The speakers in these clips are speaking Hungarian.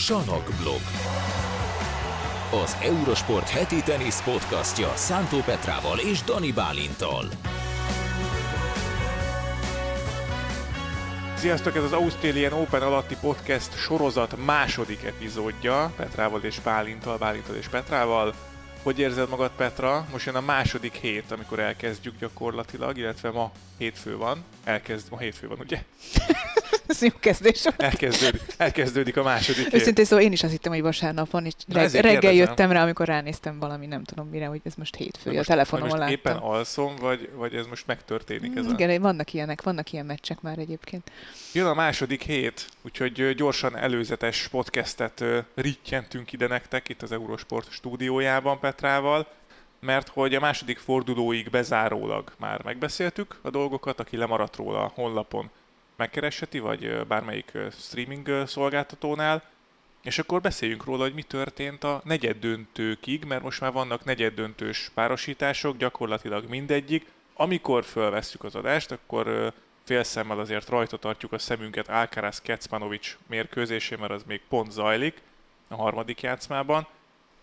Sanokblog. Az Eurosport heti tenisz podcastja Szántó Petrával és Dani Bálintal. Sziasztok, ez az Australian Open alatti podcast sorozat második epizódja Petrával és Bálintal, Bálintal és Petrával. Hogy érzed magad, Petra? Most jön a második hét, amikor elkezdjük gyakorlatilag, illetve ma hétfő van. Elkezd, ma hétfő van, ugye? Ez jó kezdés. Elkezdődik, elkezdődik a második hét. Őszintén szóval én is azt hittem, hogy vasárnap van, és Na, reg- reggel kérdezem. jöttem rá, amikor ránéztem valami, nem tudom mire, hogy ez most hétfő, a telefonomon most láttam. éppen alszom, vagy, vagy ez most megtörténik? Ez a... Igen, vannak ilyenek, vannak ilyen meccsek már egyébként. Jön a második hét, úgyhogy gyorsan előzetes podcastet rittyentünk ide nektek itt az Eurosport stúdiójában Petrával, mert hogy a második fordulóig bezárólag már megbeszéltük a dolgokat, aki lemaradt róla a honlapon megkeresheti, vagy bármelyik streaming szolgáltatónál, és akkor beszéljünk róla, hogy mi történt a negyeddöntőkig, mert most már vannak negyeddöntős párosítások, gyakorlatilag mindegyik. Amikor fölvesszük az adást, akkor félszemmel azért rajta tartjuk a szemünket Alcaraz Kecmanovics mérkőzésén, mert az még pont zajlik a harmadik játszmában,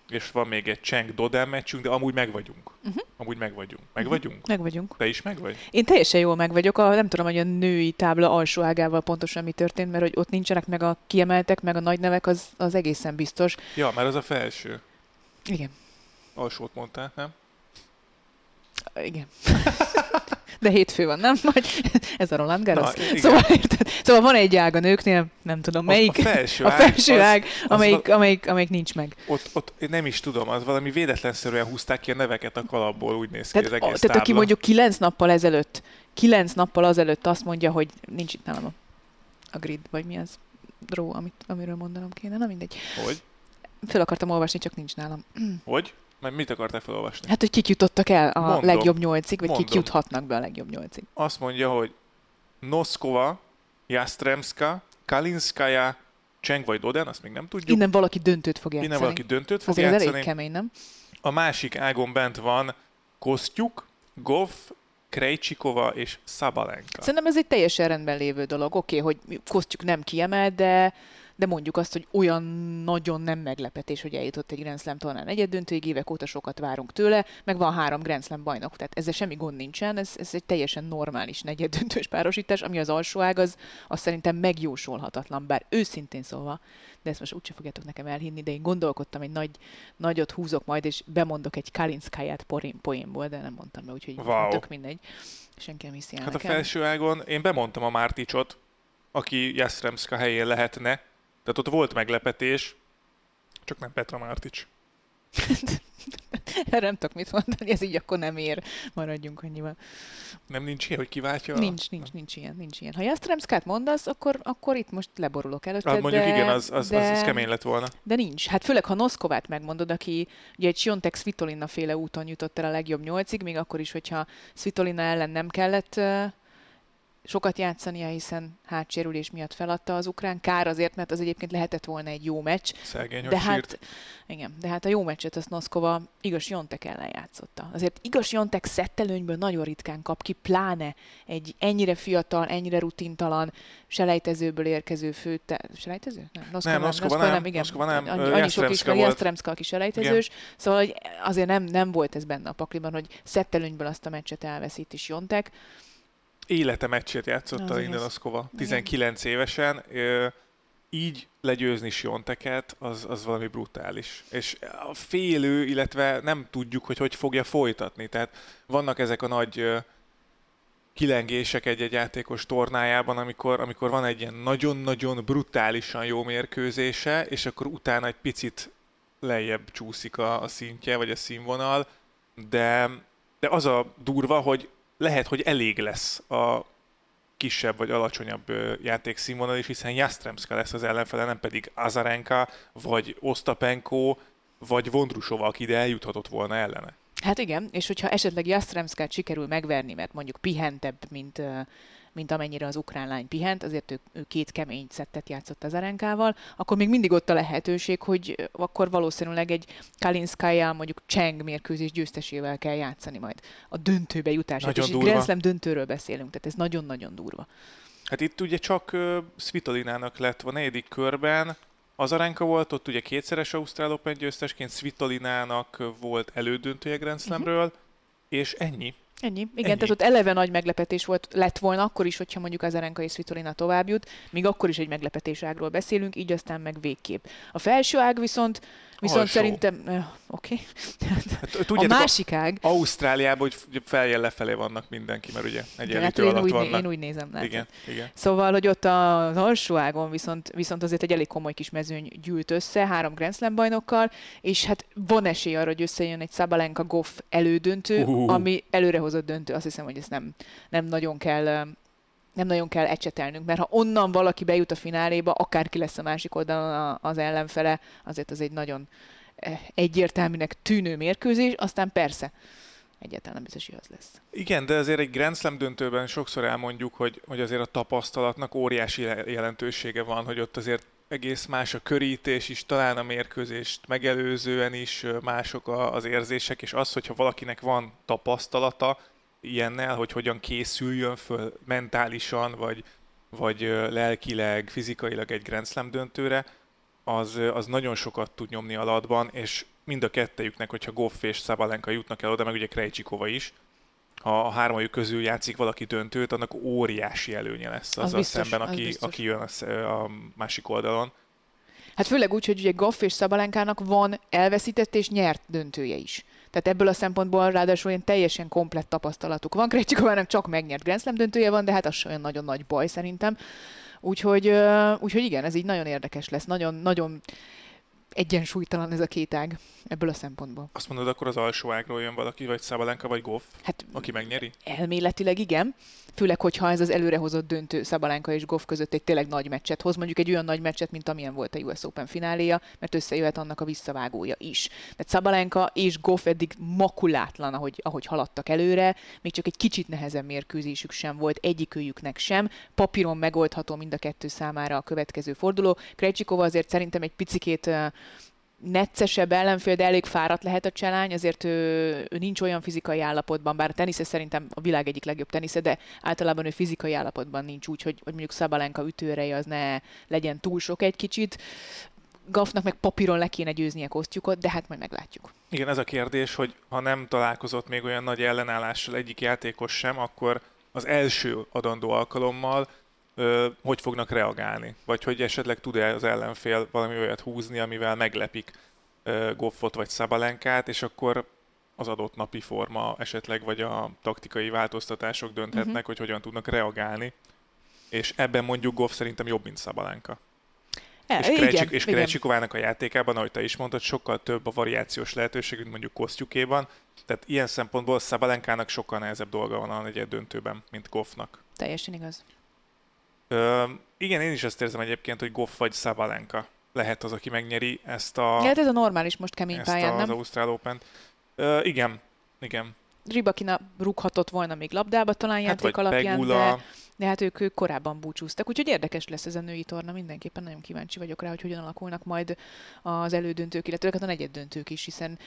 és van még egy Cseng Dodem meccsünk, de amúgy meg vagyunk. Uh-huh. Amúgy meg vagyunk. Meg vagyunk? Meg vagyunk. Te is meg vagy? Én teljesen jól meg vagyok, a, nem tudom, hogy a női tábla alsó ágával pontosan mi történt, mert hogy ott nincsenek meg a kiemeltek, meg a nagy nevek, az, az egészen biztos. Ja, mert az a felső. Igen, Alsót mondtál, nem? igen. De hétfő van, nem? Vagy ez a Roland Garros. Na, szóval, érted? szóval van egy ág a nőknél, nem tudom melyik. A felső a ág, felső az- ág, az amelyik, amelyik, amelyik nincs meg. Ott, ott én nem is tudom, az valami véletlenszerűen húzták ki a neveket a kalapból, úgy néz ki Tehát, az a, egész tehát aki tábla. mondjuk kilenc nappal ezelőtt, kilenc nappal azelőtt azt mondja, hogy nincs itt nálam a, a grid, vagy mi az draw, amit, amiről mondanom kéne, na mindegy. Hogy? Föl akartam olvasni, csak nincs nálam. Hogy? Mert mit akartál felolvasni? Hát, hogy kik jutottak el a Mondom. legjobb nyolcig, vagy kik Mondom. juthatnak be a legjobb nyolcig. Azt mondja, hogy Noskova, Jastremska, Kalinskaya, Cseng vagy Doden, azt még nem tudjuk. Innen valaki döntőt fog játszani. Innen valaki döntőt fog Azért játszani. elég kemény, nem? A másik ágon bent van Kostyuk, Goff, Krejcsikova és Szabalenka. Szerintem ez egy teljesen rendben lévő dolog. Oké, okay, hogy Kosztjuk nem kiemel, de, de mondjuk azt, hogy olyan nagyon nem meglepetés, hogy eljutott egy Grand Slam tornán egyed döntőig, évek óta sokat várunk tőle, meg van három Grand Slam bajnok, tehát ezzel semmi gond nincsen, ez, ez egy teljesen normális negyed döntős párosítás, ami az alsó ág, az, az szerintem megjósolhatatlan, bár őszintén szólva, de ezt most úgyse fogjátok nekem elhinni, de én gondolkodtam, egy nagy, nagyot húzok majd, és bemondok egy Kalinszkáját poén- poénból, de nem mondtam be, úgyhogy Wow. tök mindegy. Senki nem hiszi el Hát a nekem. felső ágon én bemondtam a Márticsot, aki Jastremska helyén lehetne. Tehát ott volt meglepetés, csak nem Petra Mártics. Erre nem tudok mit mondani, ez így akkor nem ér. Maradjunk annyival. Nem nincs ilyen, hogy kiváltja? Nincs, nincs, nincs ilyen, nincs ilyen. Ha Jastremskát mondasz, akkor, akkor itt most leborulok előtte, Hát mondjuk de, igen, az, az, de, az, az kemény lett volna. De nincs. Hát főleg, ha Noszkovát megmondod, aki ugye egy Siontek Svitolina féle úton jutott el a legjobb nyolcig, még akkor is, hogyha Svitolina ellen nem kellett ö, sokat játszania, hiszen hátsérülés miatt feladta az ukrán. Kár azért, mert az egyébként lehetett volna egy jó meccs, Szegény, De sírt. hát, igen, de hát a jó meccset azt Noszkova igaz Jontek ellen játszotta. Azért igaz Jontek szettelőnyből nagyon ritkán kap ki, pláne egy ennyire fiatal, ennyire rutintalan, selejtezőből érkező főte... Selejtező? Nem, Noszkova, Noszkova nem, igen. Noszkova nem, Annyi, annyi sok is. Jastremska, aki selejtezős. Szóval hogy azért nem, nem volt ez benne a pakliban, hogy szettelőnyből azt a meccset elveszít is Jontek. Élete meccsét innen igaz. Oszkova. 19 évesen. Ö, így legyőzni Sionteket, az, az valami brutális. És a félő, illetve nem tudjuk, hogy hogy fogja folytatni. Tehát vannak ezek a nagy kilengések egy-egy játékos tornájában, amikor, amikor van egy ilyen nagyon-nagyon brutálisan jó mérkőzése, és akkor utána egy picit lejjebb csúszik a, a szintje, vagy a színvonal, de, de az a durva, hogy lehet, hogy elég lesz a kisebb vagy alacsonyabb játékszínvonal is, hiszen Jastremska lesz az ellenfele, nem pedig Azarenka, vagy Ostapenko, vagy Vondrusova, aki ide eljuthatott volna ellene. Hát igen, és hogyha esetleg Jastremskát sikerül megverni, mert mondjuk pihentebb, mint, mint amennyire az ukrán lány pihent, azért ő, ő két kemény szettet játszott az Arenkával, akkor még mindig ott a lehetőség, hogy akkor valószínűleg egy Kalinskaya, mondjuk Cseng mérkőzés győztesével kell játszani majd a döntőbe jutását. Nagyon és durva. Grand döntőről beszélünk, tehát ez nagyon-nagyon durva. Hát itt ugye csak uh, Svitolinának lett a negyedik körben, Azarenka volt, ott ugye kétszeres Ausztrál Open győztesként, Svitolinának volt elődöntője Grand Slamről, uh-huh. és ennyi. Ennyi. Igen, Ennyi. tehát ott eleve nagy meglepetés volt, lett volna akkor is, hogyha mondjuk az Arenka és Svitolina tovább jut, míg akkor is egy meglepetéságról beszélünk, így aztán meg végképp. A felső ág viszont Viszont Alsó. szerintem, oké. Okay. Hát, a másik ág... Ausztráliában, hogy feljel lefelé vannak mindenki, mert ugye egyenlítő hát alatt úgy, vannak. Én úgy nézem, látod. Igen, igen. Szóval, hogy ott az alsó ágon viszont, viszont azért egy elég komoly kis mezőny gyűlt össze, három Grand Slam bajnokkal, és hát van esély arra, hogy összejön egy Szabalenka Goff elődöntő, uh. ami előrehozott döntő. Azt hiszem, hogy ezt nem, nem nagyon kell nem nagyon kell ecsetelnünk, mert ha onnan valaki bejut a fináléba, akárki lesz a másik oldalon az ellenfele, azért az egy nagyon eh, egyértelműnek tűnő mérkőzés, aztán persze, egyáltalán nem biztos, hogy az lesz. Igen, de azért egy Grand Slam döntőben sokszor elmondjuk, hogy, hogy azért a tapasztalatnak óriási jelentősége van, hogy ott azért egész más a körítés is, talán a mérkőzést megelőzően is mások az érzések, és az, hogyha valakinek van tapasztalata, ilyennel, hogy hogyan készüljön föl mentálisan, vagy, vagy lelkileg, fizikailag egy Grand Slam döntőre, az, az nagyon sokat tud nyomni alatban, és mind a kettejüknek, hogyha Goff és Szabalenka jutnak el oda, meg ugye Krejcsikova is, ha a hármajuk közül játszik valaki döntőt, annak óriási előnye lesz azzal az biztos, szemben, aki, az aki jön a, a másik oldalon. Hát főleg úgy, hogy ugye Goff és Szabalenkának van elveszített és nyert döntője is. Tehát ebből a szempontból ráadásul olyan teljesen komplett tapasztalatuk van. Krejcsikovának csak megnyert Grand Slam döntője van, de hát az olyan nagyon nagy baj szerintem. Úgyhogy, úgyhogy igen, ez így nagyon érdekes lesz. Nagyon, nagyon egyensúlytalan ez a két ág ebből a szempontból. Azt mondod, akkor az alsó ágról jön valaki, vagy Szabalenka, vagy Goff, hát, aki megnyeri? Elméletileg igen, főleg, hogyha ez az előrehozott döntő Szabalenka és Goff között egy tényleg nagy meccset hoz, mondjuk egy olyan nagy meccset, mint amilyen volt a US Open fináléja, mert összejöhet annak a visszavágója is. Mert Szabalenka és Goff eddig makulátlan, ahogy, ahogy haladtak előre, még csak egy kicsit nehezebb mérkőzésük sem volt, egyikőjüknek sem. Papíron megoldható mind a kettő számára a következő forduló. Krejcsikova azért szerintem egy picikét neccesebb ellenfél, de elég fáradt lehet a cselány, azért ő, ő nincs olyan fizikai állapotban, bár a tenisze szerintem a világ egyik legjobb tenisze, de általában ő fizikai állapotban nincs úgy, hogy, hogy mondjuk Szabalenka ütőreje az ne legyen túl sok egy kicsit. Gaffnak meg papíron le kéne győznie Kosztjukot, de hát majd meglátjuk. Igen, ez a kérdés, hogy ha nem találkozott még olyan nagy ellenállással egyik játékos sem, akkor az első adandó alkalommal hogy fognak reagálni, vagy hogy esetleg tud-e az ellenfél valami olyat húzni, amivel meglepik Goffot vagy Szabalenkát, és akkor az adott napi forma esetleg, vagy a taktikai változtatások dönthetnek, uh-huh. hogy hogyan tudnak reagálni. És ebben mondjuk Goff szerintem jobb, mint Szabalenka. Ja, és, Krejcsik, és Krejcsikovának a játékában, ahogy te is mondtad, sokkal több a variációs lehetőség, mint mondjuk Kosztjukéban. Tehát ilyen szempontból Szabalenkának sokkal nehezebb dolga van a negyed döntőben, mint Goffnak. Teljesen igaz. Ö, igen, én is azt érzem egyébként, hogy Goff vagy Szabalenka lehet az, aki megnyeri ezt a... Hát ez a normális most kemény pályán, nem? az Ausztrál Open. Ö, igen, igen. Ribakina rúghatott volna még labdába talán hát játék alapján, Pegula. de, de hát ők, ők korábban búcsúztak. Úgyhogy érdekes lesz ez a női torna, mindenképpen nagyon kíváncsi vagyok rá, hogy hogyan alakulnak majd az elődöntők, illetve hát a negyeddöntők is, hiszen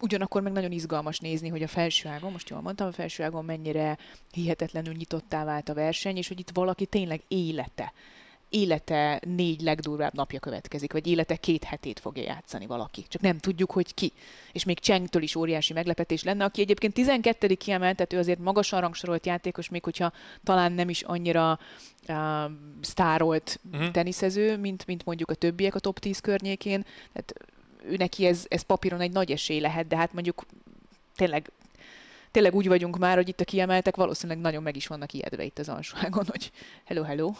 ugyanakkor meg nagyon izgalmas nézni, hogy a felsőágon, most jól mondtam, a felsőágon mennyire hihetetlenül nyitottá vált a verseny, és hogy itt valaki tényleg élete élete négy legdurvább napja következik, vagy élete két hetét fogja játszani valaki. Csak nem tudjuk, hogy ki. És még Csengtől is óriási meglepetés lenne, aki egyébként 12. kiemelt, tehát ő azért magasan rangsorolt játékos, még hogyha talán nem is annyira uh, sztárolt uh-huh. teniszező, mint, mint mondjuk a többiek a top 10 környékén. Tehát ő neki ez, ez papíron egy nagy esély lehet, de hát mondjuk tényleg tényleg úgy vagyunk már, hogy itt a kiemeltek valószínűleg nagyon meg is vannak ijedve itt az alsóágon, hogy hello, hello,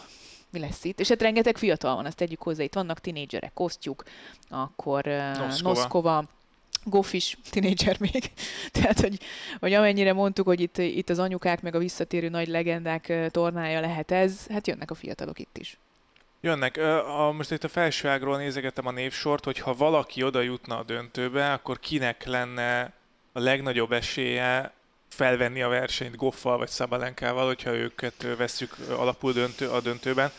mi lesz itt. És hát rengeteg fiatal van, azt tegyük hozzá, itt vannak tinédzserek, Kosztjuk, akkor uh, Noszkova, Goff is tinédzser még. Tehát, hogy, hogy amennyire mondtuk, hogy itt, itt az anyukák meg a visszatérő nagy legendák tornája lehet ez, hát jönnek a fiatalok itt is. Jönnek. A, most itt a felsőágról nézegetem a névsort, hogy ha valaki oda jutna a döntőbe, akkor kinek lenne a legnagyobb esélye felvenni a versenyt Goffal vagy Szabalenkával, hogyha őket vesszük alapul döntő, a döntőben.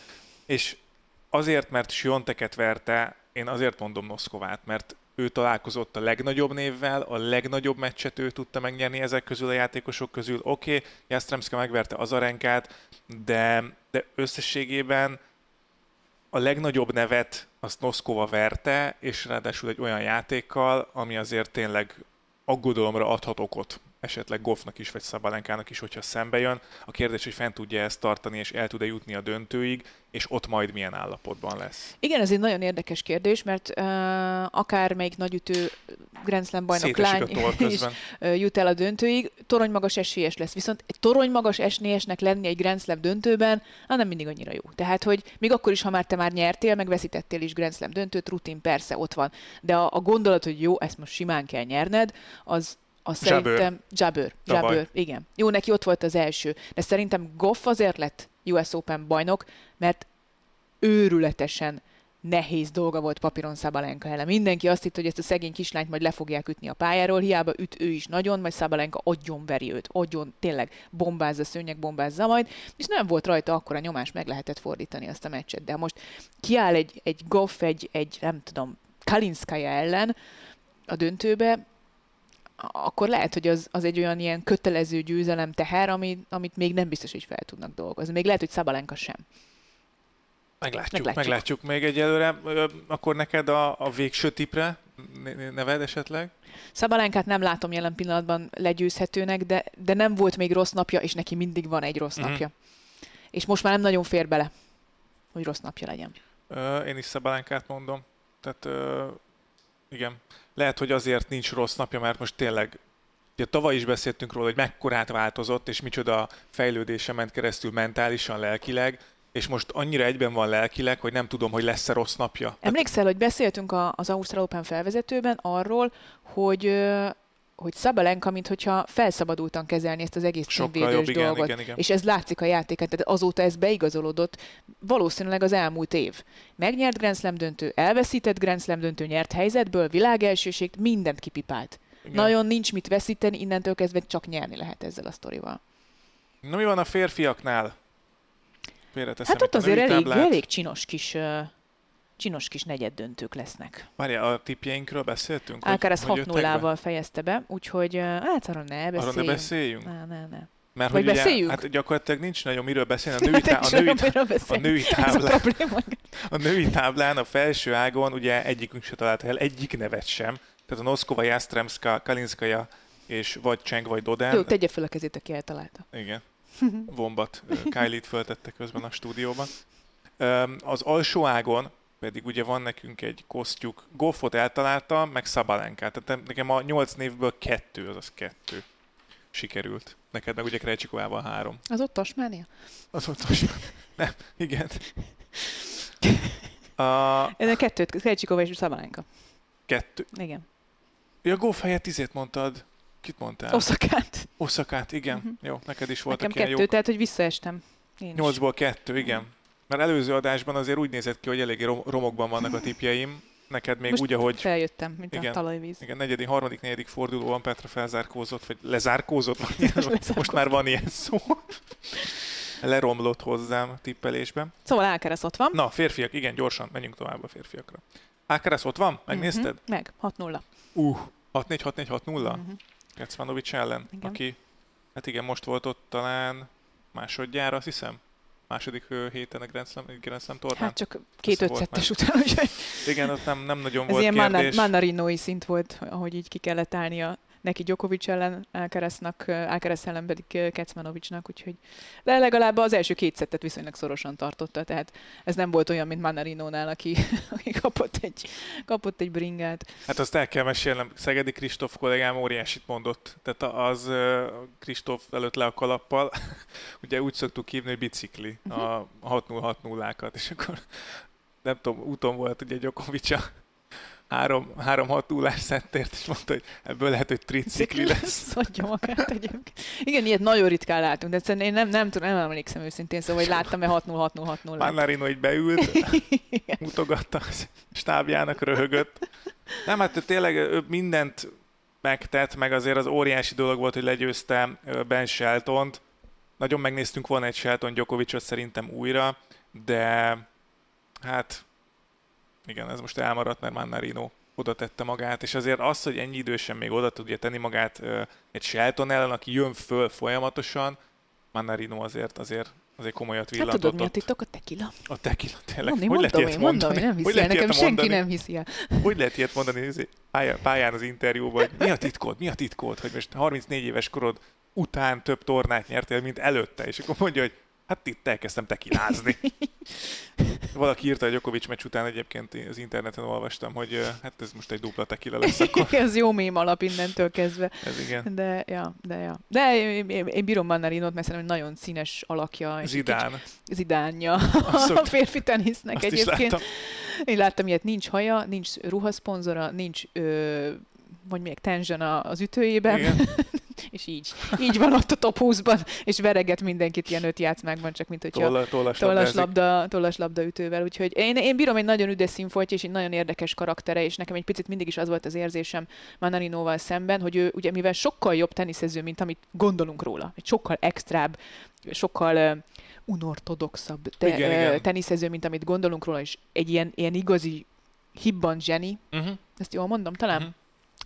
És azért, mert Sionteket verte, én azért mondom Noszkovát, mert ő találkozott a legnagyobb névvel, a legnagyobb meccset ő tudta megnyerni ezek közül a játékosok közül. Oké, okay, Jastremska megverte Azarenkát, de, de összességében a legnagyobb nevet azt Noszkova verte, és ráadásul egy olyan játékkal, ami azért tényleg aggodalomra adhat okot esetleg Goffnak is, vagy Szabalenkának is, hogyha szembe jön. A kérdés, hogy fent tudja ezt tartani, és el tud-e jutni a döntőig, és ott majd milyen állapotban lesz. Igen, ez egy nagyon érdekes kérdés, mert uh, akármelyik nagyütő Grand Slam bajnok lány is uh, jut el a döntőig, torony magas esélyes lesz. Viszont egy torony magas esélyesnek lenni egy Grand Slam döntőben, ah, nem mindig annyira jó. Tehát, hogy még akkor is, ha már te már nyertél, meg veszítettél is Grand Slam döntőt, rutin persze ott van. De a, a gondolat, hogy jó, ezt most simán kell nyerned, az, a szerintem Jabber, Jabber, igen. Jó, neki ott volt az első, de szerintem Goff azért lett US Open bajnok, mert őrületesen nehéz dolga volt papíron Szabalenka ellen. Mindenki azt hitt, hogy ezt a szegény kislányt majd le fogják ütni a pályáról, hiába üt ő is nagyon, majd Szabalenka agyon veri őt, agyon tényleg bombázza, szőnyeg bombázza majd, és nem volt rajta akkor a nyomás, meg lehetett fordítani azt a meccset. De most kiáll egy, egy Goff, egy, egy nem tudom, Kalinskaya ellen a döntőbe, akkor lehet, hogy az, az egy olyan ilyen kötelező győzelem teher, ami, amit még nem biztos, hogy fel tudnak dolgozni. Még lehet, hogy Szabalenka sem. Meglátjuk, meglátjuk, meglátjuk még egyelőre. Akkor neked a, a végső tipre neved esetleg? Szabalenkát nem látom jelen pillanatban legyőzhetőnek, de, de nem volt még rossz napja, és neki mindig van egy rossz mm-hmm. napja. És most már nem nagyon fér bele, hogy rossz napja legyen. Ö, én is Szabalenkát mondom. Tehát ö, igen, lehet, hogy azért nincs rossz napja, mert most tényleg Ugye tavaly is beszéltünk róla, hogy mekkorát változott, és micsoda fejlődése ment keresztül mentálisan, lelkileg, és most annyira egyben van lelkileg, hogy nem tudom, hogy lesz-e rossz napja. Emlékszel, hogy beszéltünk az Ausztrál Open felvezetőben arról, hogy hogy Szabalenka, mint hogyha felszabadultan kezelni ezt az egész címvédős dolgot. Igen, igen. És ez látszik a játéken, tehát azóta ez beigazolódott valószínűleg az elmúlt év. Megnyert Grand Slam döntő, elveszített Grand Slam döntő, nyert helyzetből, világelsőség, mindent kipipált. Igen. Nagyon nincs mit veszíteni, innentől kezdve csak nyerni lehet ezzel a sztorival. Na mi van a férfiaknál? Hát ott azért elég, elég csinos kis uh, csinos kis negyed döntők lesznek. Várja, a tipjeinkről beszéltünk? Alcaraz 6 0 val fejezte be, úgyhogy hát arra ne beszéljünk. Arra ne beszéljünk? Ne, ne, ne. Mert Vagy hogy beszéljük? Ugye, hát gyakorlatilag nincs nagyon miről beszélni. A női, tá- a női, tá- a női táblán, a, a női táblán, a felső ágon ugye egyikünk se talált el egyik nevet sem. Tehát a Noszkova, Jastremska, Kalinskaja és vagy Cseng, vagy Dodán. Jó, tegye fel a kezét, aki eltalálta. Igen. Vombat Kylie-t föltette közben a stúdióban. Az alsó ágon pedig ugye van nekünk egy kosztjuk. Goffot eltaláltam, meg Szabalenkát. Tehát nekem a nyolc névből kettő, azaz kettő sikerült. Neked meg ugye Krejcsikovával három. Az ott Tasmánia? Az ott Tasmánia. Nem, igen. a... Ez a kettőt, Krejcsikova és Szabalenka. Kettő? Igen. Ja, Goff helyett tizét mondtad. Kit mondtál? Oszakát. Oszakát, igen. Uh-huh. Jó, neked is voltak Nekem kettő, jók. tehát hogy visszaestem. Én Nyolcból kettő, igen. Mert előző adásban azért úgy nézett ki, hogy eléggé romokban vannak a tipjeim. Neked még Most úgy, ahogy... feljöttem, mint igen, a talajvíz. Igen, negyedik, harmadik, negyedik fordulóban Petra felzárkózott, vagy lezárkózott, vagy lezárkózott. most már van ilyen szó. Leromlott hozzám tippelésben. Szóval Ákeres ott van. Na, férfiak, igen, gyorsan, menjünk tovább a férfiakra. Ákeres ott van? Megnézted? Mm-hmm, meg, 6-0. Uh, 6-4-6-4-6-0? Mm-hmm. Kecmanovics ellen, igen. aki, hát igen, most volt ott talán másodjára, azt hiszem második héten a Grand Slam, Grand Slam tornán. Hát csak két ötszettes után, úgyhogy... Igen, ott nem, nem nagyon Ez volt ilyen kérdés. Mannarinoi szint volt, ahogy így ki kellett állnia neki Djokovic ellen, Alcaraznak, Alcaraz ellen pedig Kecmanovicsnak, úgyhogy de legalább az első két szettet viszonylag szorosan tartotta, tehát ez nem volt olyan, mint Mannarinónál, aki, aki kapott, egy, kapott egy bringát. Hát azt el kell mesélnem, Szegedi Kristóf kollégám óriásit mondott, tehát az Kristóf előtt le a kalappal, ugye úgy szoktuk hívni, hogy bicikli, a 6-0-6-0-ákat, és akkor nem tudom, úton volt ugye Djokovic három, három hat túlás szettért, és mondta, hogy ebből lehet, hogy tricikli lesz. Adja magát egyébként. Igen, ilyet nagyon ritkán látunk, de egyszerűen én nem, nem, tudom, nem emlékszem őszintén, szóval, hogy láttam-e 6-0-6-0-6-0. Mannarino így beült, mutogatta a stábjának, röhögött. Nem, hát tényleg ő mindent megtett, meg azért az óriási dolog volt, hogy legyőzte Ben Shelton-t. Nagyon megnéztünk volna egy Shelton Djokovicot szerintem újra, de hát igen, ez most elmaradt, mert Mannarino oda tette magát, és azért az, hogy ennyi idősen még oda tudja tenni magát egy Shelton ellen, aki jön föl folyamatosan, Mannarino azért, azért azért komolyat Hát villantott tudod, mi a titok? A tequila. A tequila, tényleg. Mondom, hogy lehet mondom, ilyet én mondani? én nem Hogy hiszi el, lehet nekem senki mondani? nem hiszi el. Hogy lehet ilyet mondani izé, pályán, pályán az interjúban, hogy mi a titkod, mi a titkod, hogy most 34 éves korod után több tornát nyertél, mint előtte, és akkor mondja, hogy hát itt elkezdtem tekilázni. Valaki írta a Djokovic meccs után egyébként az interneten olvastam, hogy hát ez most egy dupla tekila lesz, akkor Ez jó mém alap innentől kezdve. ez igen. De, ja, de, ja. De én, én, én bírom Mannarinot, mert szerintem nagyon színes alakja. Zidán. kicsit Zidánja Azt a férfi tenisznek egyébként. láttam. Én láttam ilyet, nincs haja, nincs ruhaszponzora, nincs ö, vagy még tension az ütőjében, Igen. és így. Így van ott a top 20-ban, és vereget mindenkit ilyen öt játszmákban, csak mint hogyha Tolla, tollas, tollas labda, tollas labda ütővel. Úgyhogy én, én bírom egy nagyon üdes színfoltja, és egy nagyon érdekes karaktere, és nekem egy picit mindig is az volt az érzésem Manarinóval szemben, hogy ő ugye mivel sokkal jobb teniszező, mint amit gondolunk róla, egy sokkal extrább, sokkal uh, unortodoxabb te, Igen, uh, igen. teniszező, mint amit gondolunk róla, és egy ilyen, ilyen igazi hibban zseni, Uh-huh. ezt jól mondom talán? Mhm.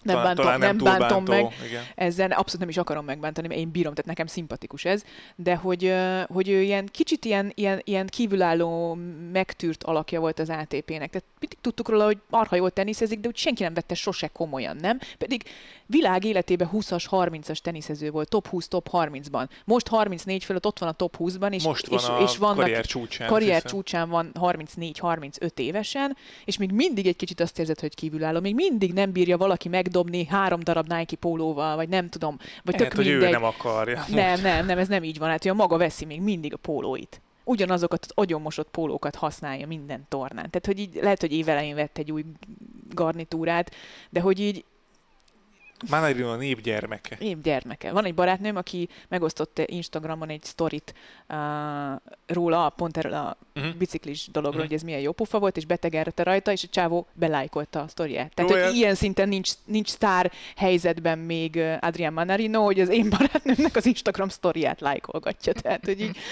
Nem, Talán- bántom, talán nem, túl bántom bántó, meg, Igen. ezzel abszolút nem is akarom megbántani, mert én bírom, tehát nekem szimpatikus ez, de hogy, hogy ő ilyen kicsit ilyen, ilyen, ilyen kívülálló, megtűrt alakja volt az ATP-nek. Tehát mindig tudtuk róla, hogy marha jól teniszezik, de úgy senki nem vette sose komolyan, nem? Pedig világ életében 20-as, 30-as teniszező volt, top 20, top 30-ban. Most 34 fölött ott van a top 20-ban, és, Most van és, a és vannak karrier csúcsán. karrier csúcsán van 34-35 évesen, és még mindig egy kicsit azt érzed, hogy kívülálló. Még mindig nem bírja valaki megdobni három darab Nike pólóval, vagy nem tudom, vagy tök hogy mindegy. ő nem akarja. nem, nem, nem, ez nem így van. Hát ő maga veszi még mindig a pólóit. Ugyanazokat az agyonmosott pólókat használja minden tornán. Tehát, hogy így lehet, hogy évelején vett egy új garnitúrát, de hogy így Manarino a nép gyermeke. Van egy barátnőm, aki megosztott Instagramon egy sztorit uh, róla, pont erről a Mhm. biciklis dologról, Mhm. hogy ez milyen jó pufa volt, és betegelte rajta, és a csávó belájkolta a sztoriát. Tehát, Jó, hogy ez- ilyen szinten nincs, nincs sztár helyzetben még Adrian Manarino, hogy az én barátnőmnek az Instagram sztoriát lájkolgatja. Tehát, hogy így...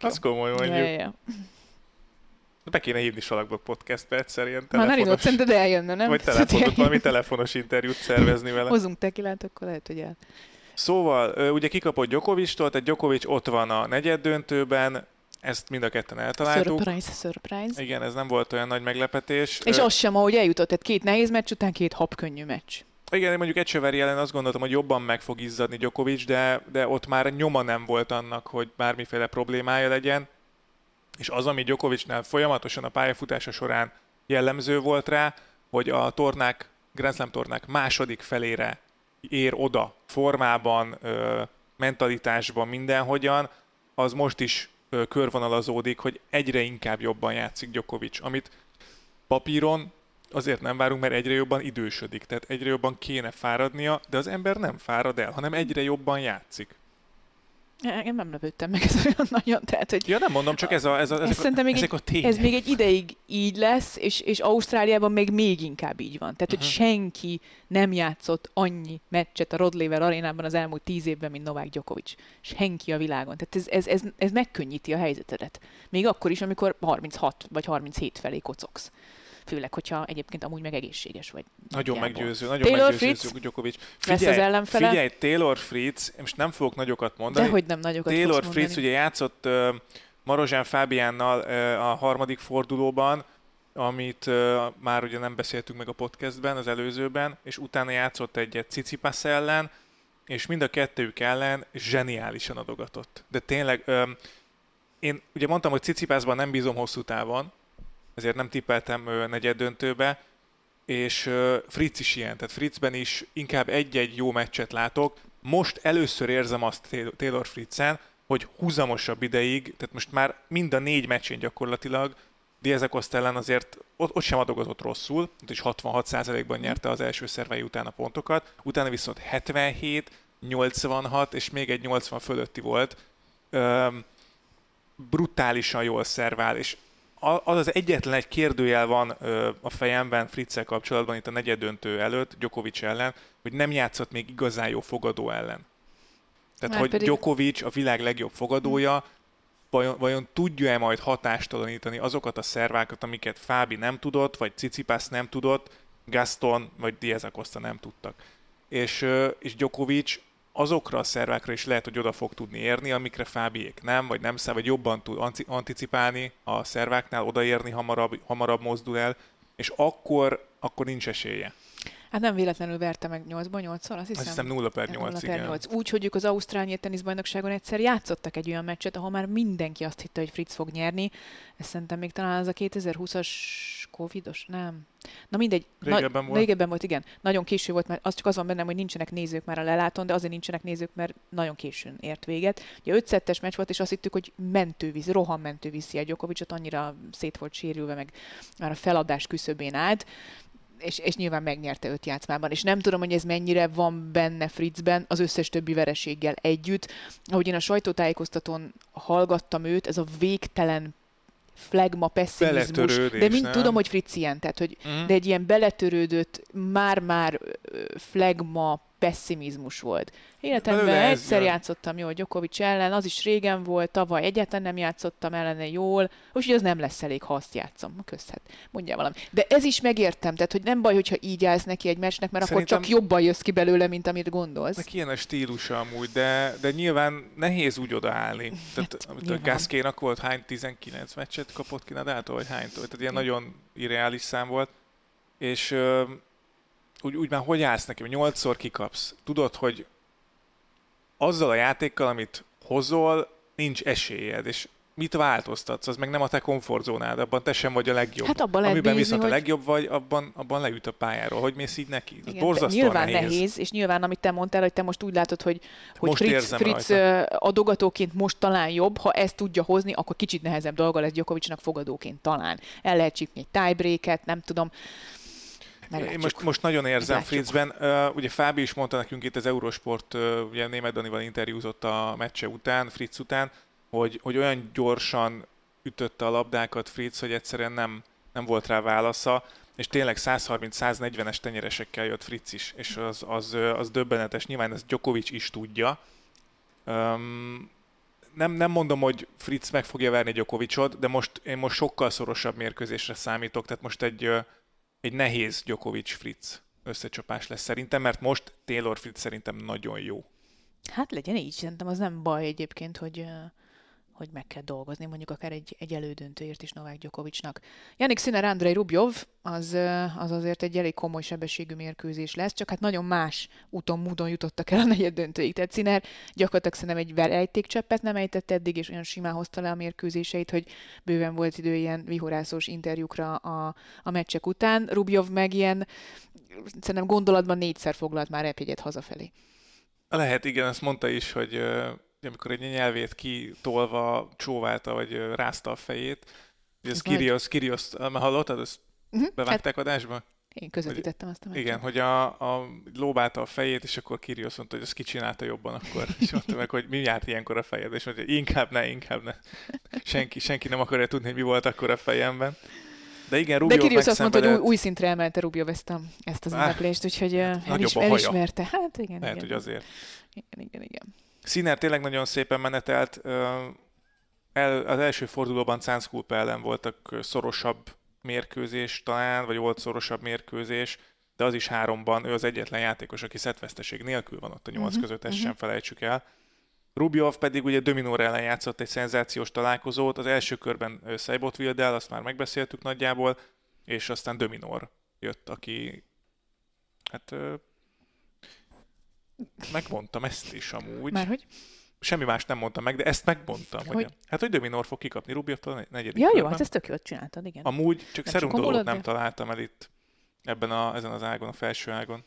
Az komoly mondjuk. ja, ja. Be kéne hívni Salakbok podcastbe egyszer ilyen telefonos, szerinted eljönne, nem? vagy telefonos, valami telefonos interjút szervezni vele. Hozunk tekilát, akkor lehet, hogy el. Szóval, ugye kikapott Djokovictól, tehát Djokovic ott van a negyed döntőben, ezt mind a ketten eltaláltuk. Surprise, surprise. Igen, ez nem volt olyan nagy meglepetés. És Ö, az sem, ahogy eljutott, tehát két nehéz meccs után két habkönnyű meccs. Igen, én mondjuk Echeverry ellen azt gondoltam, hogy jobban meg fog izzadni Djokovic, de, de ott már nyoma nem volt annak, hogy bármiféle problémája legyen. És az, ami Djokovicnál folyamatosan a pályafutása során jellemző volt rá, hogy a tornák, Grand Slam tornák második felére ér oda formában, mentalitásban, mindenhogyan, az most is körvonalazódik, hogy egyre inkább jobban játszik Djokovic, amit papíron azért nem várunk, mert egyre jobban idősödik, tehát egyre jobban kéne fáradnia, de az ember nem fárad el, hanem egyre jobban játszik. Én nem lepődtem meg ez olyan nagyon, tehát hogy Ja, nem mondom, csak ez a, ez a, ez ezek, a, még ezek egy, a tények. ez még egy ideig így lesz, és, és Ausztráliában még még inkább így van. Tehát, hogy Mhm. senki nem játszott annyi meccset a Rod Laver arénában az elmúlt tíz évben, mint Novák Djokovic. Senki a világon. Tehát ez, ez, ez, ez megkönnyíti a helyzetedet. Még akkor is, amikor 36 vagy 37 felé kocogsz. Főleg, hogyha egyébként amúgy meg egészséges vagy. Nagyon nagyjából. meggyőző, nagyon Taylor meggyőző Fritz Djokovic. lesz az ellenfele. figyelj, Taylor Fritz, most nem fogok nagyokat mondani. De hogy nem nagyokat Taylor fogsz mondani. Fritz ugye játszott uh, Marozsán Fábiánnal uh, a harmadik fordulóban, amit uh, már ugye nem beszéltünk meg a podcastben, az előzőben, és utána játszott egyet Cicipas ellen, és mind a kettőjük ellen zseniálisan adogatott. De tényleg, um, én ugye mondtam, hogy Cicipászban nem bízom hosszú távon, ezért nem tippeltem negyed döntőbe, és Fritz is ilyen, tehát Fritzben is inkább egy-egy jó meccset látok. Most először érzem azt Taylor- Fritzen, hogy húzamosabb ideig, tehát most már mind a négy meccsén gyakorlatilag Diaz Acosta ellen azért ott, ott sem adogatott rosszul, ott is 66%-ban nyerte az első szervei után a pontokat, utána viszont 77, 86 és még egy 80 fölötti volt. Öm, brutálisan jól szervál, és az az egyetlen egy kérdőjel van ö, a fejemben Fritzel kapcsolatban itt a negyed döntő előtt, Djokovic ellen, hogy nem játszott még igazán jó fogadó ellen. Tehát, Már hogy pedig- Djokovic a világ legjobb fogadója, vajon, vajon tudja-e majd hatástalanítani azokat a szervákat, amiket Fábi nem tudott, vagy Cicipász nem tudott, Gaston vagy Diaz Acosta nem tudtak. És, és Djokovic azokra a szervákra is lehet, hogy oda fog tudni érni, amikre Fábiék nem, vagy nem száll, vagy jobban tud anticipálni a szerváknál, odaérni hamarabb, hamarabb mozdul el, és akkor, akkor nincs esélye. Hát nem véletlenül verte meg 8-ban 8-szor, azt hiszem. Azt hiszem 0 per 8, 0 per 8. Úgy, hogy ők az Ausztrál teniszbajnokságon egyszer játszottak egy olyan meccset, ahol már mindenki azt hitte, hogy Fritz fog nyerni. Ez szerintem még talán az a 2020-as covidos, nem. Na mindegy. Régebben volt. Régebben volt, igen. Nagyon késő volt, mert az csak az van bennem, hogy nincsenek nézők már a leláton, de azért nincsenek nézők, mert nagyon későn ért véget. Ugye 5 szettes meccs volt, és azt hittük, hogy mentővíz, rohan mentővíz a Djokovicot, annyira szét volt sérülve, meg már a feladás küszöbén állt és, és nyilván megnyerte öt játszmában, és nem tudom, hogy ez mennyire van benne Fritzben az összes többi vereséggel együtt. Ahogy én a sajtótájékoztatón hallgattam őt, ez a végtelen flagma, pessimizmus, de mind nem? tudom, hogy Fritz ilyen, tehát hogy, uh-huh. de egy ilyen beletörődött, már-már flagma, pessimizmus volt. Életemben egyszer játszottam jól Gyokovics ellen, az is régen volt, tavaly egyáltalán nem játszottam ellene jól, úgyhogy az nem lesz elég, ha azt játszom. Köszhet, mondja valami. De ez is megértem, tehát hogy nem baj, hogyha így állsz neki egy meccsnek, mert Szerintem akkor csak jobban jössz ki belőle, mint amit gondolsz. Neki ilyen a stílusa amúgy, de, de nyilván nehéz úgy odaállni. Tehát hát, amit nyilván. a Gaszkénak volt, hány 19 meccset kapott ki Nadától, vagy hánytól? Tehát ilyen nagyon irreális szám volt. És úgy, úgy már hogy állsz neki, hogy nyolcszor kikapsz, tudod, hogy azzal a játékkal, amit hozol, nincs esélyed, és mit változtatsz, az meg nem a te komfortzónád, abban te sem vagy a legjobb. Hát abban lehet Amiben bízni, viszont hogy... a legjobb vagy, abban, abban leüt a pályáról. Hogy mész így neki? Ez Igen, nyilván nehéz. nehéz. és nyilván amit te mondtál, hogy te most úgy látod, hogy, hogy most Fritz, Fritz adogatóként most talán jobb, ha ezt tudja hozni, akkor kicsit nehezebb dolga lesz Gyokovicsnak fogadóként talán. El lehet csípni egy tiebreaket, nem tudom. Meglátjuk. Én most, most nagyon érzem Meglátjuk. Fritzben. Uh, ugye Fábi is mondta nekünk itt az Eurosport, uh, ugye Német Danival interjúzott a meccse után, Fritz után, hogy, hogy olyan gyorsan ütötte a labdákat Fritz, hogy egyszerűen nem, nem volt rá válasza, és tényleg 130-140-es tenyeresekkel jött Fritz is, és az, az, az döbbenetes. Nyilván ezt Djokovic is tudja. Um, nem, nem mondom, hogy Fritz meg fogja verni Djokovicot, de most én most sokkal szorosabb mérkőzésre számítok, tehát most egy egy nehéz Djokovic-Fritz összecsapás lesz szerintem, mert most Taylor Fritz szerintem nagyon jó. Hát legyen így, szerintem az nem baj egyébként, hogy hogy meg kell dolgozni, mondjuk akár egy, egy elődöntőért is Novák Gyokovicsnak. Janik Sziner Andrei Rubjov, az, az azért egy elég komoly sebességű mérkőzés lesz, csak hát nagyon más úton, módon jutottak el a negyed döntőig. Tehát Sziner gyakorlatilag szerintem egy verejtékcseppet nem ejtett eddig, és olyan simán hozta le a mérkőzéseit, hogy bőven volt idő ilyen vihorászós interjúkra a, a meccsek után. Rubjov meg ilyen, szerintem gondolatban négyszer foglalt már repjegyet hazafelé. Lehet, igen, ezt mondta is, hogy amikor egy nyelvét kitolva csóválta, vagy rázta a fejét. Ugye ez Kirios, Kirios, már hallottad, ezt uh-huh. bevágták hát, adásba? Én közvetítettem azt a meccset. Igen, hogy a, a lóbálta a fejét, és akkor Kirios mondta, hogy ezt kicsinálta jobban akkor. És mondta meg, hogy mi járt ilyenkor a fejed, és mondta, hogy inkább ne, inkább ne. Senki, senki nem akarja tudni, hogy mi volt akkor a fejemben. De igen, Rubio De Kirios azt mondta, hogy új, új szintre emelte Rubio ezt, a, ezt az ünneplést, úgyhogy hát, elis, elismerte. Hát igen, Lehet, igen. hogy azért. Igen, igen, igen. Színer tényleg nagyon szépen menetelt. El, az első fordulóban Cánszkulpa ellen voltak szorosabb mérkőzés talán, vagy volt szorosabb mérkőzés, de az is háromban, ő az egyetlen játékos, aki szetveszteség nélkül van ott a nyolc uh-huh, között, ezt uh-huh. sem felejtsük el. Rubjov pedig ugye Dominóra ellen játszott egy szenzációs találkozót, az első körben Szejbot Vildel, azt már megbeszéltük nagyjából, és aztán Dominor jött, aki hát Megmondtam ezt is amúgy. Már hogy? Semmi más nem mondtam meg, de ezt megmondtam. Hogy? hogy hát, hogy Dominor fog kikapni Rubioftól a negyedik Ja, körben. jó, hát ezt tök jól csináltad, igen. Amúgy csak Szerum dolgot nem találtam el itt ebben a, ezen az ágon, a felső ágon.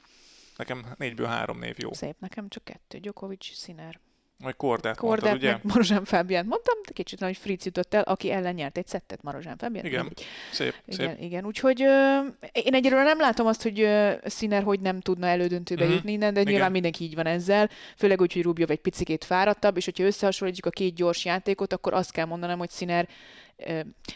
Nekem négyből három név jó. Szép, nekem csak kettő. Djokovic, Sziner. Vagy Kordát, Kordát mondtad, ugye? Marozsán Fábián mondtam, de kicsit nagy Fritz jutott el, aki ellen nyert egy szettet Marozsán Fábián. Igen, szép, igen, szép. Igen, úgyhogy ö, én egyelőre nem látom azt, hogy Sziner hogy nem tudna elődöntőbe mm-hmm. jutni innen, de igen. nyilván mindenki így van ezzel, főleg úgy, hogy Rubjov egy picikét fáradtabb, és hogyha összehasonlítjuk a két gyors játékot, akkor azt kell mondanom, hogy Sziner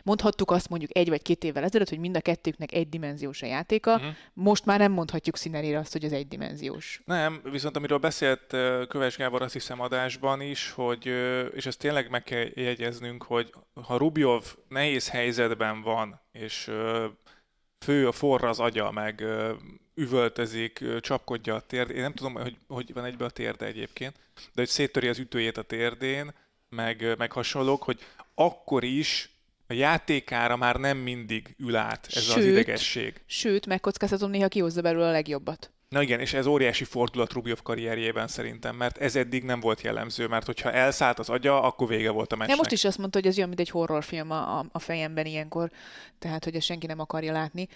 mondhattuk azt mondjuk egy vagy két évvel ezelőtt, hogy mind a kettőknek egydimenziós a játéka, uh-huh. most már nem mondhatjuk színerére azt, hogy az egydimenziós. Nem, viszont amiről beszélt Köves Gábor azt hiszem adásban is, hogy, és ezt tényleg meg kell jegyeznünk, hogy ha Rubjov nehéz helyzetben van, és fő, a forra az agya, meg üvöltözik, csapkodja a térd. Én nem tudom, hogy, hogy van egybe a térde egyébként, de hogy széttöri az ütőjét a térdén, meg, meg hasonlók, hogy akkor is a játékára már nem mindig ül át ez az Sőt. idegesség. Sőt, megkockáztatom, néha kihozza belőle a legjobbat. Na igen, és ez óriási fordulat Rubjov karrierjében szerintem, mert ez eddig nem volt jellemző, mert hogyha elszállt az agya, akkor vége volt a meccsnek. most is azt mondta, hogy ez olyan, mint egy horrorfilm a, a- fejemben ilyenkor, tehát, hogy ezt senki nem akarja látni.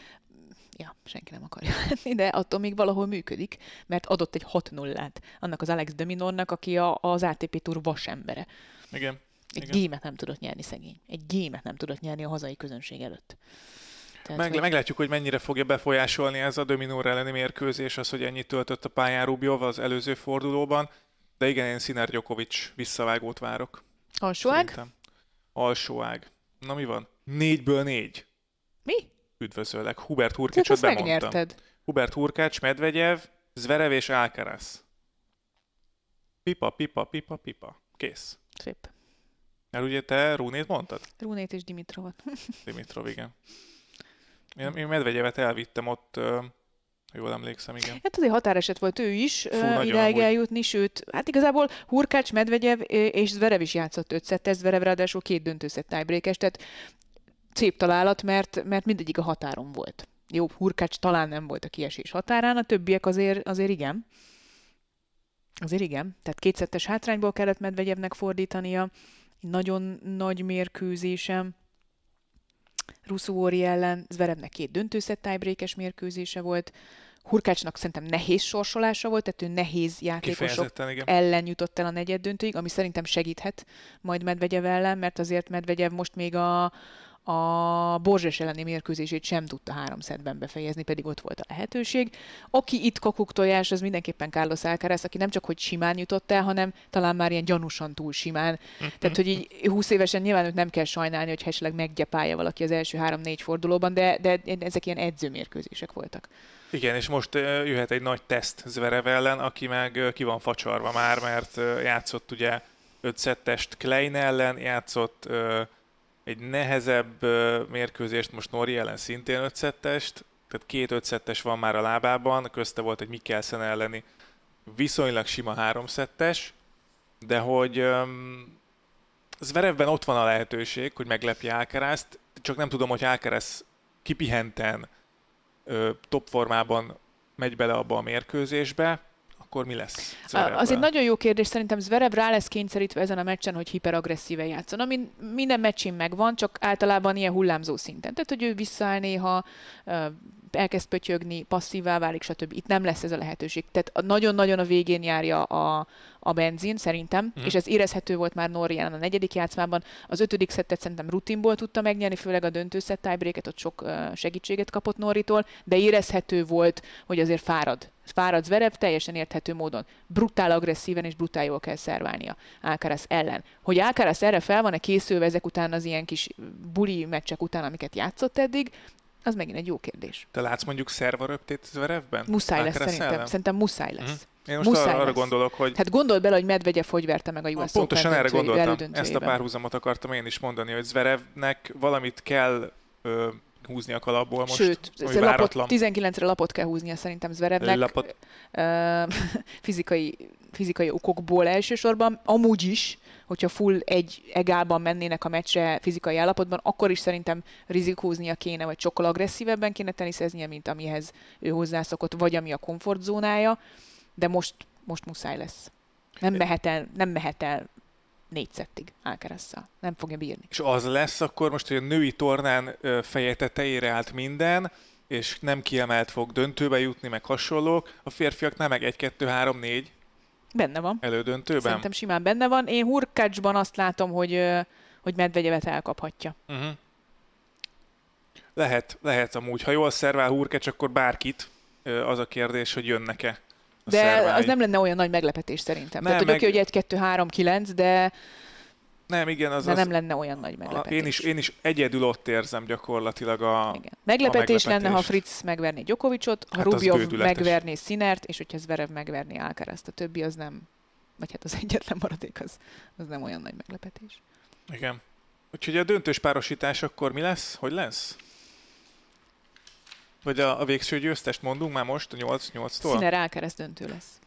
Ja, senki nem akarja látni, de attól még valahol működik, mert adott egy 6 0 annak az Alex Dominornak, aki a, az ATP Tour vasembere. Igen. Egy Igen. gémet nem tudott nyerni szegény. Egy gémet nem tudott nyerni a hazai közönség előtt. Tehát, Meg, hogy- meglátjuk, hogy mennyire fogja befolyásolni ez a Dominóra elleni mérkőzés, az, hogy ennyit töltött a pályán Rubjov az előző fordulóban. De igen, én Sziner Djokovic visszavágót várok. Alsóág? Szerintem. Alsóág. Na mi van? Négyből négy. Mi? Üdvözöllek. Hubert Tehát Hurkicsot ezt bemondtam. megnyerted. Hubert Hurkács, Medvegyev, Zverev és Alcaraz. Pipa, pipa, pipa, pipa. Kész. Szép. Mert ugye te Rúnét mondtad? Rúnét és Dimitrovat. Dimitrov, igen. Én, én Medvegyevet elvittem ott, jól emlékszem, igen. Hát azért határeset volt ő is Fú, nagyon idáig amúgy. eljutni, sőt, hát igazából Hurkács, Medvegyev és Zverev is játszott öt szettet, Zverev ráadásul két döntőszett tiebreakes, tehát szép találat, mert, mert mindegyik a határon volt. Jó, Hurkács talán nem volt a kiesés határán, a többiek azért, azért igen. Azért igen. Tehát kétszettes hátrányból kellett Medvegyevnek fordítania. Nagyon nagy mérkőzésem. Ruszóri ellen, Zverevnek két döntőszett tiebreakes mérkőzése volt. Hurkácsnak szerintem nehéz sorsolása volt, tehát ő nehéz játékosok ellen jutott el a negyed döntőig, ami szerintem segíthet majd Medvegyev ellen, mert azért Medvegyev most még a, a Borzses elleni mérkőzését sem tudta három szettben befejezni, pedig ott volt a lehetőség. Aki itt kokuk tojás, az mindenképpen Carlos Alcaraz, aki nem csak hogy simán jutott el, hanem talán már ilyen gyanúsan túl simán. Tehát, hogy így 20 évesen nyilván őt nem kell sajnálni, hogy esetleg meggyepálja valaki az első három-négy fordulóban, de, de ezek ilyen edzőmérkőzések voltak. Igen, és most jöhet egy nagy teszt Zverev ellen, aki meg ki van facsarva már, mert játszott ugye 5 szettest Klein ellen, játszott egy nehezebb mérkőzést most Nori ellen szintén 5 szettest, tehát két 5 szettes van már a lábában, közte volt egy Mikkelsen elleni viszonylag sima 3 szettes, de hogy öm, Zverevben ott van a lehetőség, hogy meglepje Alcarazt, csak nem tudom, hogy Alcaraz kipihenten ö, top formában megy bele abba a mérkőzésbe, akkor mi lesz? Zverevvel? Az egy nagyon jó kérdés, szerintem Zverev rá lesz kényszerítve ezen a meccsen, hogy hiperagresszíven játszon, ami minden meccsén megvan, csak általában ilyen hullámzó szinten. Tehát, hogy ő visszaáll néha, elkezd pötyögni, passzívá válik, stb. Itt nem lesz ez a lehetőség. Tehát nagyon-nagyon a végén járja a, a benzin, szerintem, mm. és ez érezhető volt már Norri ellen a negyedik játszmában. Az ötödik szettet szerintem rutinból tudta megnyerni, főleg a döntőszett tiebreaket, ott sok segítséget kapott Norritól, de érezhető volt, hogy azért fárad. Fárad Zverev teljesen érthető módon. Brutál agresszíven és brutál jól kell szerválnia Alcaraz ellen. Hogy Alcaraz erre fel van-e készülve ezek után az ilyen kis buli meccsek után, amiket játszott eddig, az megint egy jó kérdés. Te látsz mondjuk szervaröptét Zverevben? Muszáj lesz Alcaraz szerintem. ellen? Szerintem muszáj lesz. Mhm. Én most Muszáj arra lesz. gondolok, hogy Hát gondold bele, hogy Medvegyev hogy verte meg a US pontosan erre gondoltam. Ezt a párhuzamot akartam én is mondani, hogy Zverevnek valamit kell ö, húzni a kalapból most. Sőt, ami lapot, váratlan. 19-re lapot kell húznia szerintem Zverevnek. Lapot. Fizikai, fizikai okokból elsősorban. Amúgy is, hogyha full egy egálban mennének a meccsre fizikai állapotban, akkor is szerintem rizikóznia kéne, vagy sokkal agresszívebben kéne teniszeznie, mint amihez ő hozzászokott, vagy ami a komfortzónája, de most, most muszáj lesz. Nem mehet el, nem mehet el négy szettig Alcarazzal. Nem fogja bírni. És az lesz akkor most, hogy a női tornán feje tetejére állt minden, és nem kiemelt fog döntőbe jutni, meg hasonlók. A férfiaknál meg 1, 2, 3, 4 Benne van. elődöntőben. Szerintem simán benne van. Én Hurkácsban azt látom, hogy, hogy Medvegyevet elkaphatja. Uh-huh. Lehet, lehet amúgy. Ha jól szervál Hurkecs, akkor bárkit. Az a kérdés, hogy jönnek-e De szervái. az nem lenne olyan nagy meglepetés szerintem. Nem, Tehát, hogy meg- oké, hogy 1-2-3-9, de, Nem, igen, az, de az, nem lenne olyan nagy a, meglepetés. én, is, én is egyedül ott érzem gyakorlatilag a... Igen. Meglepetés, a lenne, ha. Fritz megverné Djokovicot, ha Hát az Rubjov megverné Sinert, és hogyha Zverev megverné Alcarazt, a többi az nem, vagy hát az egyetlen maradék, az, az nem olyan nagy meglepetés. Igen. Úgyhogy a döntős párosítás akkor mi lesz? Hogy lesz? Vagy a, a végső győztest mondunk már most, a 8-8-tól? Színer Alcaraz döntő lesz.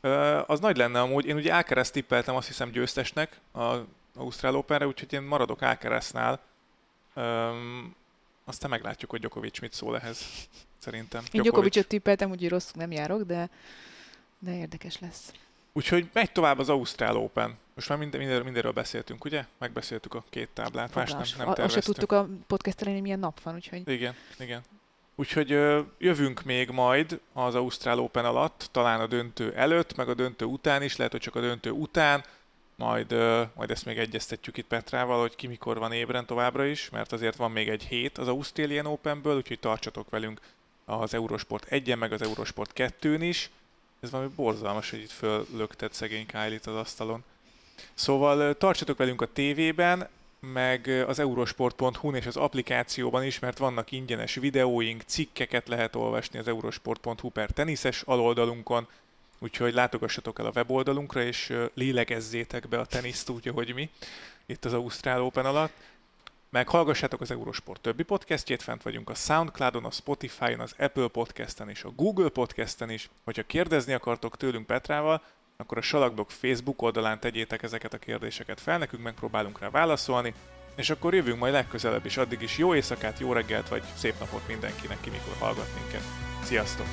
Ö, az nagy lenne amúgy. Én ugye Alcaraz tippeltem azt hiszem győztesnek a Ausztrál Openre, úgyhogy én maradok Alcaraznál. Öm, aztán meglátjuk, hogy Djokovic mit szól ehhez. Szerintem. Én Djokovicot tippeltem, úgyhogy rosszul nem járok, de, de érdekes lesz. Úgyhogy megy tovább az Ausztrál Open. Most már minden, mindenről, mindenről beszéltünk, ugye? Megbeszéltük a két táblát, más nem, nem Azt se tudtuk a podcast elején, milyen nap van, úgyhogy... Igen, igen. Úgyhogy jövünk még majd az Ausztrál Open alatt, talán a döntő előtt, meg a döntő után is, lehet, hogy csak a döntő után, majd, majd ezt még egyeztetjük itt Petrával, hogy ki mikor van ébren továbbra is, mert azért van még egy hét az Australian Openből, úgyhogy tartsatok velünk az Eurosport 1 meg az Eurosport 2-n is. Ez valami borzalmas, hogy itt föllökted szegény kylie az asztalon. Szóval tartsatok velünk a tévében, meg az eurosport.hu-n és az applikációban is, mert vannak ingyenes videóink, cikkeket lehet olvasni az eurosport.hu per teniszes aloldalunkon, úgyhogy látogassatok el a weboldalunkra, és lélegezzétek be a teniszt úgy, ahogy mi, itt az Ausztrál Open alatt. Meg hallgassátok az Eurosport többi podcastjét, fent vagyunk a Soundcloudon, a Spotify-on, az Apple Podcasten és a Google Podcasten is. Hogyha kérdezni akartok tőlünk Petrával, akkor a Salakblog Facebook oldalán tegyétek ezeket a kérdéseket fel, nekünk megpróbálunk rá válaszolni, és akkor jövünk majd legközelebb is, addig is jó éjszakát, jó reggelt, vagy szép napot mindenkinek, ki mikor hallgat minket. Sziasztok!